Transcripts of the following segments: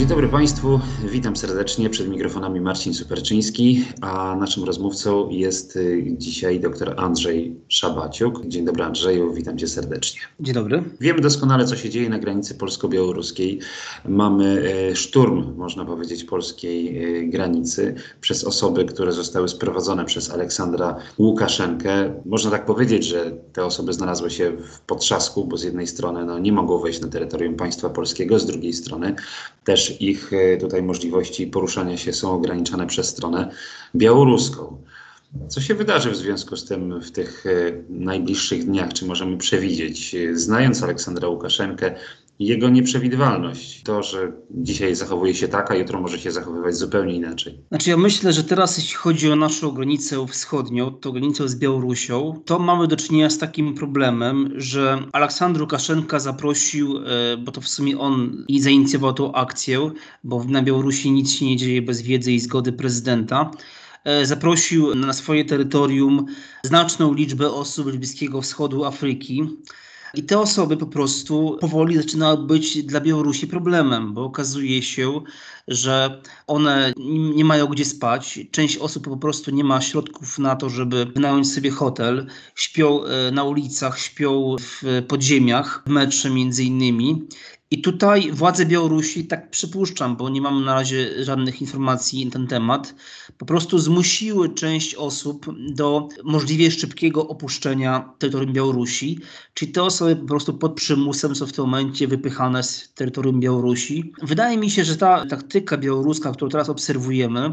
Dzień dobry Państwu, witam serdecznie. Przed mikrofonami Marcin Superczyński, a naszym rozmówcą jest y, dzisiaj dr Andrzej Szabaciuk. Dzień dobry Andrzeju, witam Cię serdecznie. Dzień dobry. Wiemy doskonale, co się dzieje na granicy polsko-białoruskiej. Mamy y, szturm, można powiedzieć, polskiej y, granicy przez osoby, które zostały sprowadzone przez Aleksandra Łukaszenkę. Można tak powiedzieć, że te osoby znalazły się w potrzasku, bo z jednej strony no, nie mogą wejść na terytorium państwa polskiego, z drugiej strony też ich e, tutaj możliwości poruszania się są ograniczane przez stronę białoruską. Co się wydarzy w związku z tym w tych e, najbliższych dniach? Czy możemy przewidzieć, e, znając Aleksandra Łukaszenkę, jego nieprzewidywalność. To, że dzisiaj zachowuje się tak, a jutro może się zachowywać zupełnie inaczej. Znaczy ja myślę, że teraz jeśli chodzi o naszą granicę wschodnią, to granicę z Białorusią, to mamy do czynienia z takim problemem, że Aleksandr Łukaszenka zaprosił, e, bo to w sumie on i zainicjował tą akcję, bo na Białorusi nic się nie dzieje bez wiedzy i zgody prezydenta e, zaprosił na swoje terytorium znaczną liczbę osób z Bliskiego Wschodu Afryki. I te osoby po prostu powoli zaczynały być dla Białorusi problemem, bo okazuje się, że one nie mają gdzie spać. Część osób po prostu nie ma środków na to, żeby wynająć sobie hotel. Śpią e, na ulicach, śpią w podziemiach, w metrze między innymi. I tutaj władze Białorusi, tak przypuszczam, bo nie mam na razie żadnych informacji na ten temat, po prostu zmusiły część osób do możliwie szybkiego opuszczenia terytorium Białorusi. Czyli te osoby po prostu pod przymusem są w tym momencie wypychane z terytorium Białorusi. Wydaje mi się, że ta taktyka białoruska, którą teraz obserwujemy,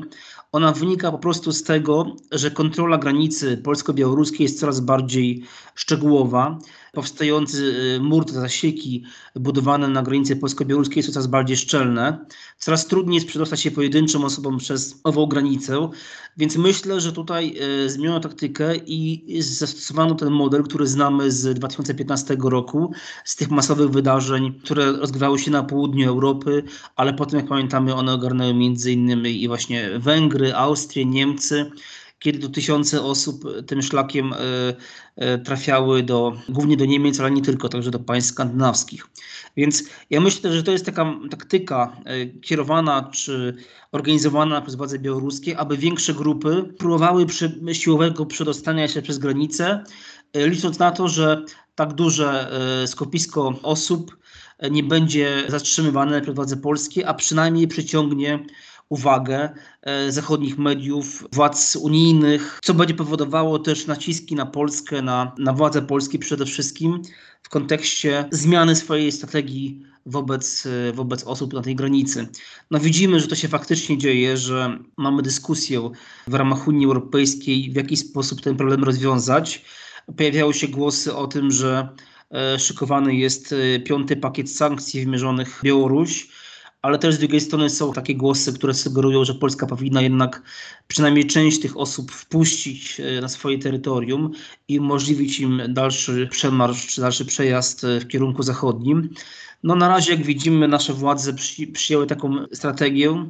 ona wynika po prostu z tego, że kontrola granicy polsko-białoruskiej jest coraz bardziej szczegółowa. Powstający y, mur, te zasieki budowane na granicy polsko-białoruskiej są coraz bardziej szczelne. Coraz trudniej jest przedostać się pojedynczym osobom przez ową granicę, więc myślę, że tutaj y, zmieniono taktykę i zastosowano ten model, który znamy z 2015 roku, z tych masowych wydarzeń, które rozgrywały się na południu Europy, ale potem, jak pamiętamy, one ogarnęły między innymi i właśnie Węgry, Austrię, Niemcy kiedy to tysiące osób tym szlakiem e, e, trafiały do, głównie do Niemiec, ale nie tylko, także do państw skandynawskich. Więc ja myślę, że to jest taka taktyka e, kierowana czy organizowana przez władze białoruskie, aby większe grupy próbowały przy, siłowego przedostania się przez granicę, licząc na to, że tak duże skupisko osób nie będzie zatrzymywane przez władze polskie, a przynajmniej przyciągnie uwagę e, zachodnich mediów, władz unijnych, co będzie powodowało też naciski na Polskę, na, na władze polskie przede wszystkim w kontekście zmiany swojej strategii wobec, e, wobec osób na tej granicy. No widzimy, że to się faktycznie dzieje, że mamy dyskusję w ramach Unii Europejskiej, w jaki sposób ten problem rozwiązać. Pojawiały się głosy o tym, że e, szykowany jest piąty pakiet sankcji wymierzonych w Białoruś ale też z drugiej strony są takie głosy, które sugerują, że Polska powinna jednak przynajmniej część tych osób wpuścić e, na swoje terytorium i umożliwić im dalszy przemarsz czy dalszy przejazd e, w kierunku zachodnim. No na razie, jak widzimy, nasze władze przy, przyjęły taką strategię,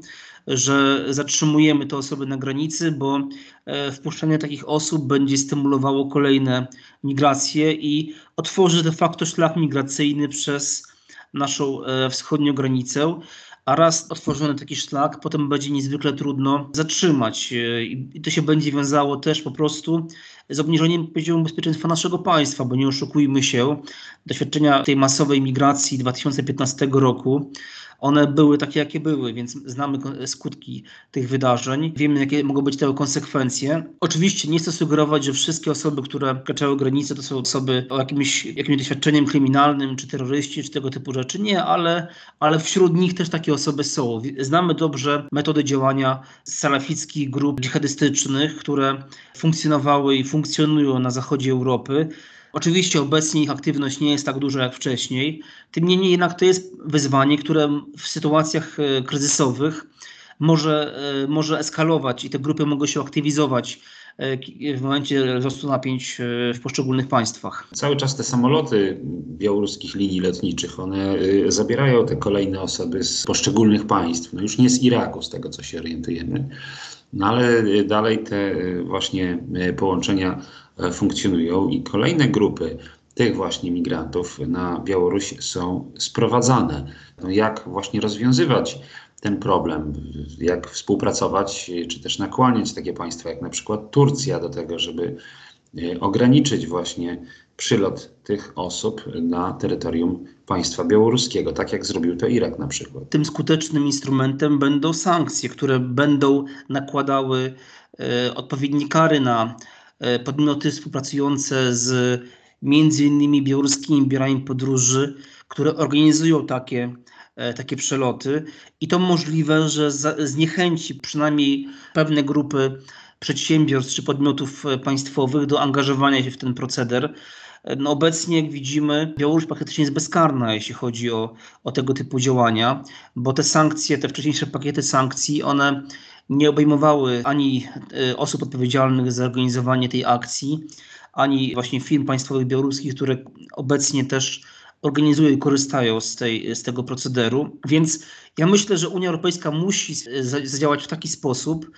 że zatrzymujemy te osoby na granicy, bo e, wpuszczanie takich osób będzie stymulowało kolejne migracje i otworzy de facto szlak migracyjny przez naszą wschodnią granicę a raz otworzony taki szlak, potem będzie niezwykle trudno zatrzymać. E, I to się będzie wiązało też po prostu z obniżeniem poziomu bezpieczeństwa naszego państwa, bo nie oszukujmy się, doświadczenia tej masowej migracji 2015 roku one były takie, jakie były, więc znamy skutki tych wydarzeń, wiemy, jakie mogą być tego konsekwencje. Oczywiście nie chcę sugerować, że wszystkie osoby, które wkraczały granice, to są osoby o jakimś, jakimś doświadczeniem kryminalnym, czy terroryści, czy tego typu rzeczy. Nie, ale, ale wśród nich też takie osoby są. Znamy dobrze metody działania salafickich grup dżihadystycznych, które funkcjonowały i funkcjonują na zachodzie Europy. Oczywiście obecnie ich aktywność nie jest tak duża jak wcześniej, tym niemniej jednak to jest wyzwanie, które w sytuacjach e, kryzysowych może, e, może eskalować i te grupy mogą się aktywizować e, w momencie wzrostu napięć w poszczególnych państwach. Cały czas te samoloty białoruskich linii lotniczych, one zabierają te kolejne osoby z poszczególnych państw, no już nie z Iraku, z tego co się orientujemy, no ale dalej te właśnie połączenia funkcjonują i kolejne grupy tych właśnie migrantów na Białoruś są sprowadzane. No jak właśnie rozwiązywać ten problem, jak współpracować, czy też nakłaniać takie państwa jak na przykład Turcja do tego, żeby e, ograniczyć właśnie przylot tych osób na terytorium państwa białoruskiego, tak jak zrobił to Irak na przykład. Tym skutecznym instrumentem będą sankcje, które będą nakładały e, odpowiednie kary na e, podmioty współpracujące z między innymi białoruskimi biurami podróży, które organizują takie, e, takie przeloty i to możliwe, że zniechęci przynajmniej pewne grupy przedsiębiorstw czy podmiotów e, państwowych do angażowania się w ten proceder. E, No obecnie, jak widzimy, Białoruś praktycznie jest bezkarna, jeśli chodzi o, o tego typu działania, bo te sankcje, te wcześniejsze pakiety sankcji, one nie obejmowały ani e, osób odpowiedzialnych za organizowanie tej akcji, ani właśnie firm państwowych białoruskich, które obecnie też organizują i korzystają z, tej, z tego procederu. Więc ja myślę, że Unia Europejska musi za- zadziałać w taki sposób,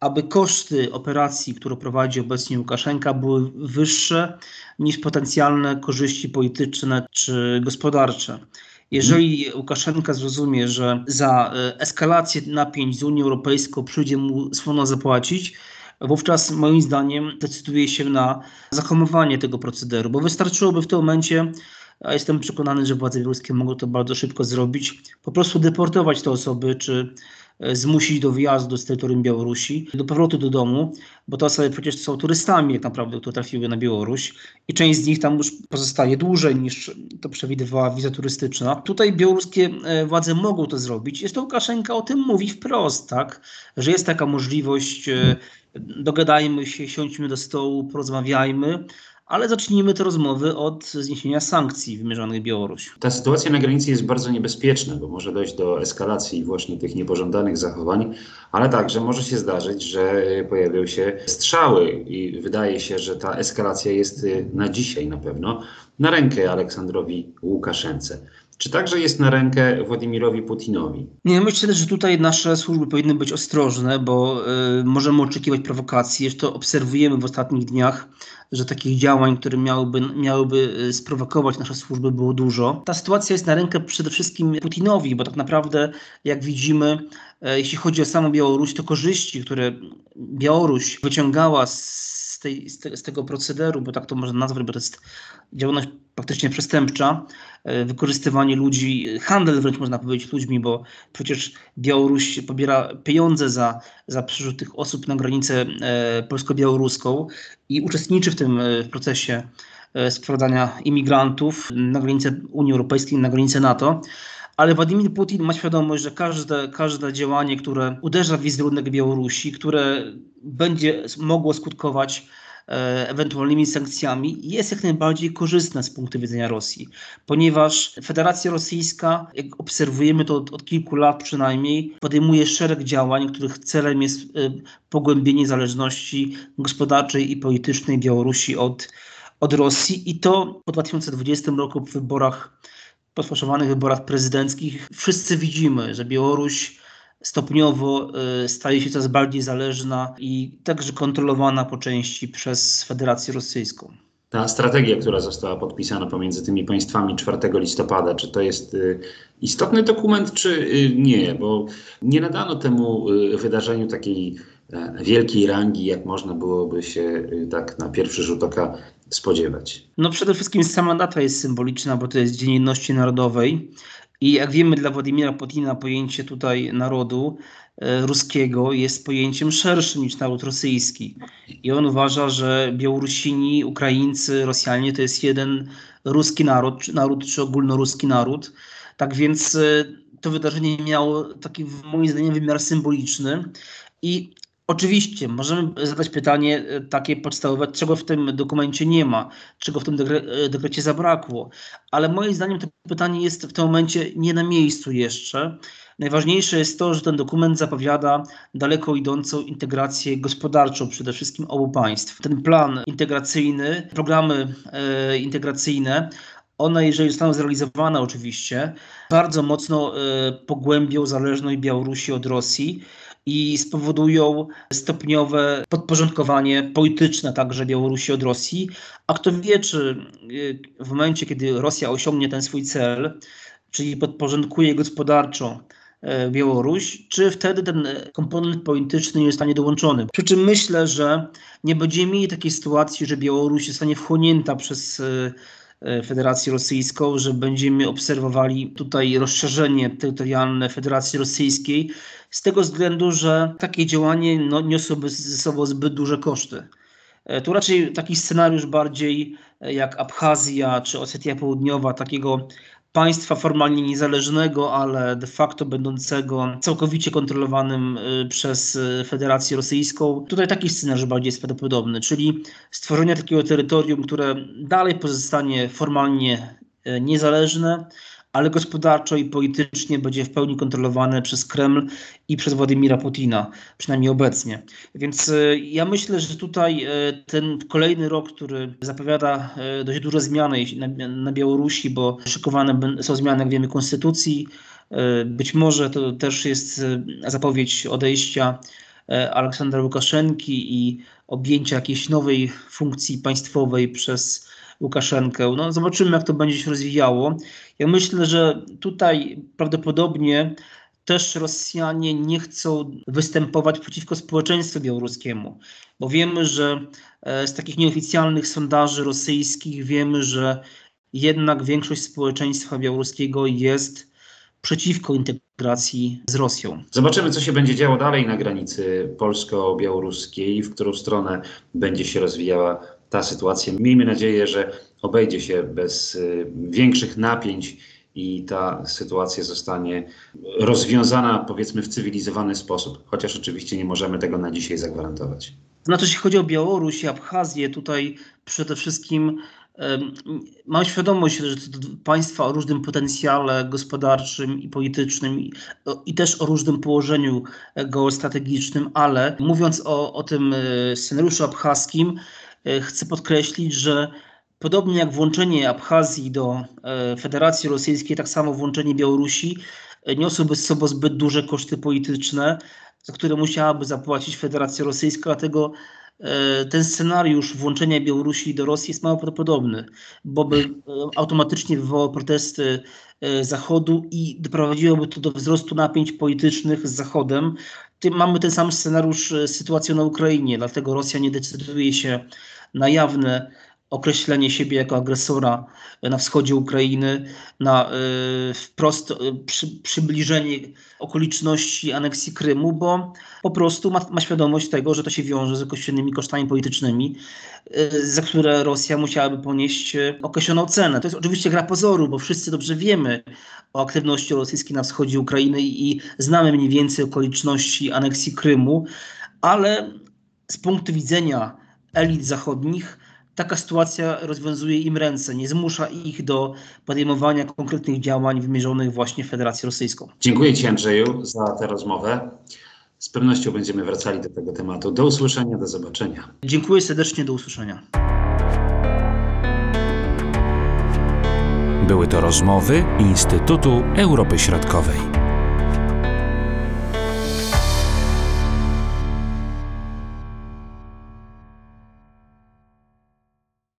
aby koszty operacji, którą prowadzi obecnie Łukaszenka, były wyższe niż potencjalne korzyści polityczne czy gospodarcze. Jeżeli Łukaszenka zrozumie, że za e, eskalację napięć z Unią Europejską przyjdzie mu słono zapłacić, wówczas moim zdaniem decyduje się na zahamowanie tego procederu, bo wystarczyłoby w tym momencie, a jestem przekonany, że władze białoruskie mogą to bardzo szybko zrobić, po prostu deportować te osoby, czy e, zmusić do wyjazdu z terytorium Białorusi, do powrotu do domu, bo te osoby przecież są turystami, jak naprawdę, które trafiły na Białoruś i część z nich tam już pozostaje dłużej niż to przewidywała wiza turystyczna. Tutaj białoruskie e, władze mogą to zrobić. Jest to Łukaszenka o tym mówi wprost, tak, że jest taka możliwość, e, dogadajmy się, siądźmy do stołu, porozmawiajmy, ale zacznijmy te rozmowy od zniesienia sankcji wymierzonych w Białoruś. Ta sytuacja na granicy jest bardzo niebezpieczna, bo może dojść do eskalacji właśnie tych niepożądanych zachowań, ale także może się zdarzyć, że pojawią się strzały i wydaje się, że ta eskalacja jest na dzisiaj na pewno na rękę Aleksandrowi Łukaszence. Czy także jest na rękę Władimirowi Putinowi? Nie, myślę, że tutaj nasze służby powinny być ostrożne, bo y, możemy oczekiwać prowokacji. Jeszcze obserwujemy w ostatnich dniach, że takich działań, które miałyby, miałyby y, sprowokować nasze służby, było dużo. Ta sytuacja jest na rękę przede wszystkim Putinowi, bo tak naprawdę, jak widzimy, y, jeśli chodzi o samą Białoruś, to korzyści, które Białoruś wyciągała z, tej, z, te, z tego procederu, bo tak to można nazwać, bo to jest działalność praktycznie przestępcza, e, wykorzystywanie ludzi, handel wręcz można powiedzieć ludźmi, bo przecież Białoruś pobiera pieniądze za, za przyrzut tych osób na granicę e, polsko-białoruską i uczestniczy w tym e, procesie sprowadzania imigrantów na granicę Unii Europejskiej, na granicę NATO. Ale Władimir Putin ma świadomość, że każde, każde działanie, które uderza w wizerunek Białorusi, które będzie mogło skutkować e, ewentualnymi sankcjami, jest jak najbardziej korzystne z punktu widzenia Rosji, ponieważ Federacja Rosyjska, jak obserwujemy to od, od kilku lat przynajmniej, podejmuje szereg działań, których celem jest e, pogłębienie zależności gospodarczej i politycznej Białorusi od, od Rosji. I to po 2020 roku w wyborach po wyborach prezydenckich wszyscy widzimy, że Białoruś stopniowo y, staje się coraz bardziej zależna i także kontrolowana po części przez Federację Rosyjską. Ta strategia, która została podpisana pomiędzy tymi państwami 4 listopada, czy to jest y, istotny dokument, czy y, nie? Bo nie nadano temu wydarzeniu takiej e, wielkiej rangi, jak można byłoby się tak na pierwszy rzut oka spodziewać. No przede wszystkim sama data jest symboliczna, bo to jest Dzień Jedności Narodowej i jak wiemy dla Władimira Putina pojęcie tutaj narodu e, ruskiego jest pojęciem szerszym niż naród rosyjski. I on uważa, że Białorusini, Ukraińcy, Rosjanie to jest jeden ruski naród, czy naród czy ogólnoruski naród. Tak więc e, to wydarzenie miało taki moim zdaniem wymiar symboliczny i Oczywiście, możemy zadać pytanie e, takie podstawowe, czego w tym dokumencie nie ma, czego w tym dekre, e, dekrecie zabrakło, ale moim zdaniem to pytanie jest w tym momencie nie na miejscu jeszcze. Najważniejsze jest to, że ten dokument zapowiada daleko idącą integrację gospodarczą przede wszystkim obu państw. Ten plan integracyjny, programy e, integracyjne, one, jeżeli zostaną zrealizowane oczywiście, bardzo mocno e, pogłębią zależność Białorusi od Rosji i spowodują stopniowe podporządkowanie polityczne także Białorusi od Rosji. A kto wie, czy y, w momencie, kiedy Rosja osiągnie ten swój cel, czyli podporządkuje gospodarczo e, Białoruś, czy wtedy ten komponent polityczny nie zostanie dołączony. Przy czym myślę, że nie będziemy mieli takiej sytuacji, że Białoruś zostanie wchłonięta przez e, Federację Rosyjską, że będziemy obserwowali tutaj rozszerzenie terytorialne Federacji Rosyjskiej, z tego względu, że takie działanie no, niosłoby ze sobą zbyt duże koszty. E, Tu raczej taki scenariusz bardziej e, jak Abchazja czy Osetia Południowa, takiego państwa formalnie niezależnego, ale de facto będącego całkowicie kontrolowanym y, przez y, Federację Rosyjską. Tutaj taki scenariusz bardziej jest prawdopodobny, czyli stworzenie takiego terytorium, które dalej pozostanie formalnie y, niezależne, ale gospodarczo i politycznie będzie w pełni kontrolowane przez Kreml i przez Władimira Putina, przynajmniej obecnie. Więc y, ja myślę, że tutaj y, ten kolejny rok, który zapowiada y, dość duże zmiany na, Białorusi, bo szykowane są zmiany, jak wiemy, konstytucji. Być może to też jest zapowiedź odejścia Aleksandra Łukaszenki i objęcia jakiejś nowej funkcji państwowej przez Łukaszenkę. No, zobaczymy, jak to będzie się rozwijało. Ja myślę, że tutaj prawdopodobnie też Rosjanie nie chcą występować przeciwko społeczeństwu białoruskiemu, bo wiemy, że e, z takich nieoficjalnych sondaży rosyjskich wiemy, że jednak większość społeczeństwa białoruskiego jest przeciwko integracji z Rosją. Zobaczymy, co się będzie działo dalej na granicy polsko-białoruskiej, w którą stronę będzie się rozwijała ta sytuacja. Miejmy nadzieję, że obejdzie się bez y, większych napięć i ta sytuacja zostanie rozwiązana, powiedzmy, w cywilizowany sposób, chociaż oczywiście nie możemy tego na dzisiaj zagwarantować. Znaczy, jeśli chodzi o Białoruś i Abchazję, tutaj przede wszystkim mam świadomość, że to państwa o różnym potencjale gospodarczym i politycznym i, i też o różnym położeniu e, geostrategicznym, ale mówiąc o, o tym e, scenariuszu abchaskim, chcę podkreślić, że podobnie jak włączenie Abchazji do e, Federacji Rosyjskiej, tak samo włączenie Białorusi e, niosłoby z sobą zbyt duże koszty polityczne, za które musiałaby zapłacić Federacja Rosyjska, dlatego e, ten scenariusz włączenia Białorusi do Rosji jest mało prawdopodobny, bo by e, automatycznie wywołał protesty e, Zachodu i doprowadziłoby to do wzrostu napięć politycznych z Zachodem. Mamy ten sam scenariusz e, z sytuacją na Ukrainie, dlatego Rosja nie decyduje się na jawne określenie siebie jako agresora na wschodzie Ukrainy, na y, wprost y, przy, przybliżenie okoliczności aneksji Krymu, bo po prostu ma, ma świadomość tego, że to się wiąże z określonymi kosztami politycznymi, za które Rosja musiałaby ponieść określoną cenę. To jest oczywiście gra pozoru, bo wszyscy dobrze wiemy o aktywności rosyjskiej na wschodzie Ukrainy i znamy mniej więcej okoliczności aneksji Krymu, ale z punktu widzenia elit zachodnich taka sytuacja rozwiązuje im ręce, nie zmusza ich do podejmowania konkretnych działań wymierzonych właśnie w Federację Rosyjską. Dziękuję Ci, Andrzeju, za tę rozmowę. Z pewnością będziemy wracali do tego tematu. Do usłyszenia, do zobaczenia. Dziękuję serdecznie, do usłyszenia. Były to rozmowy Instytutu Europy Środkowej.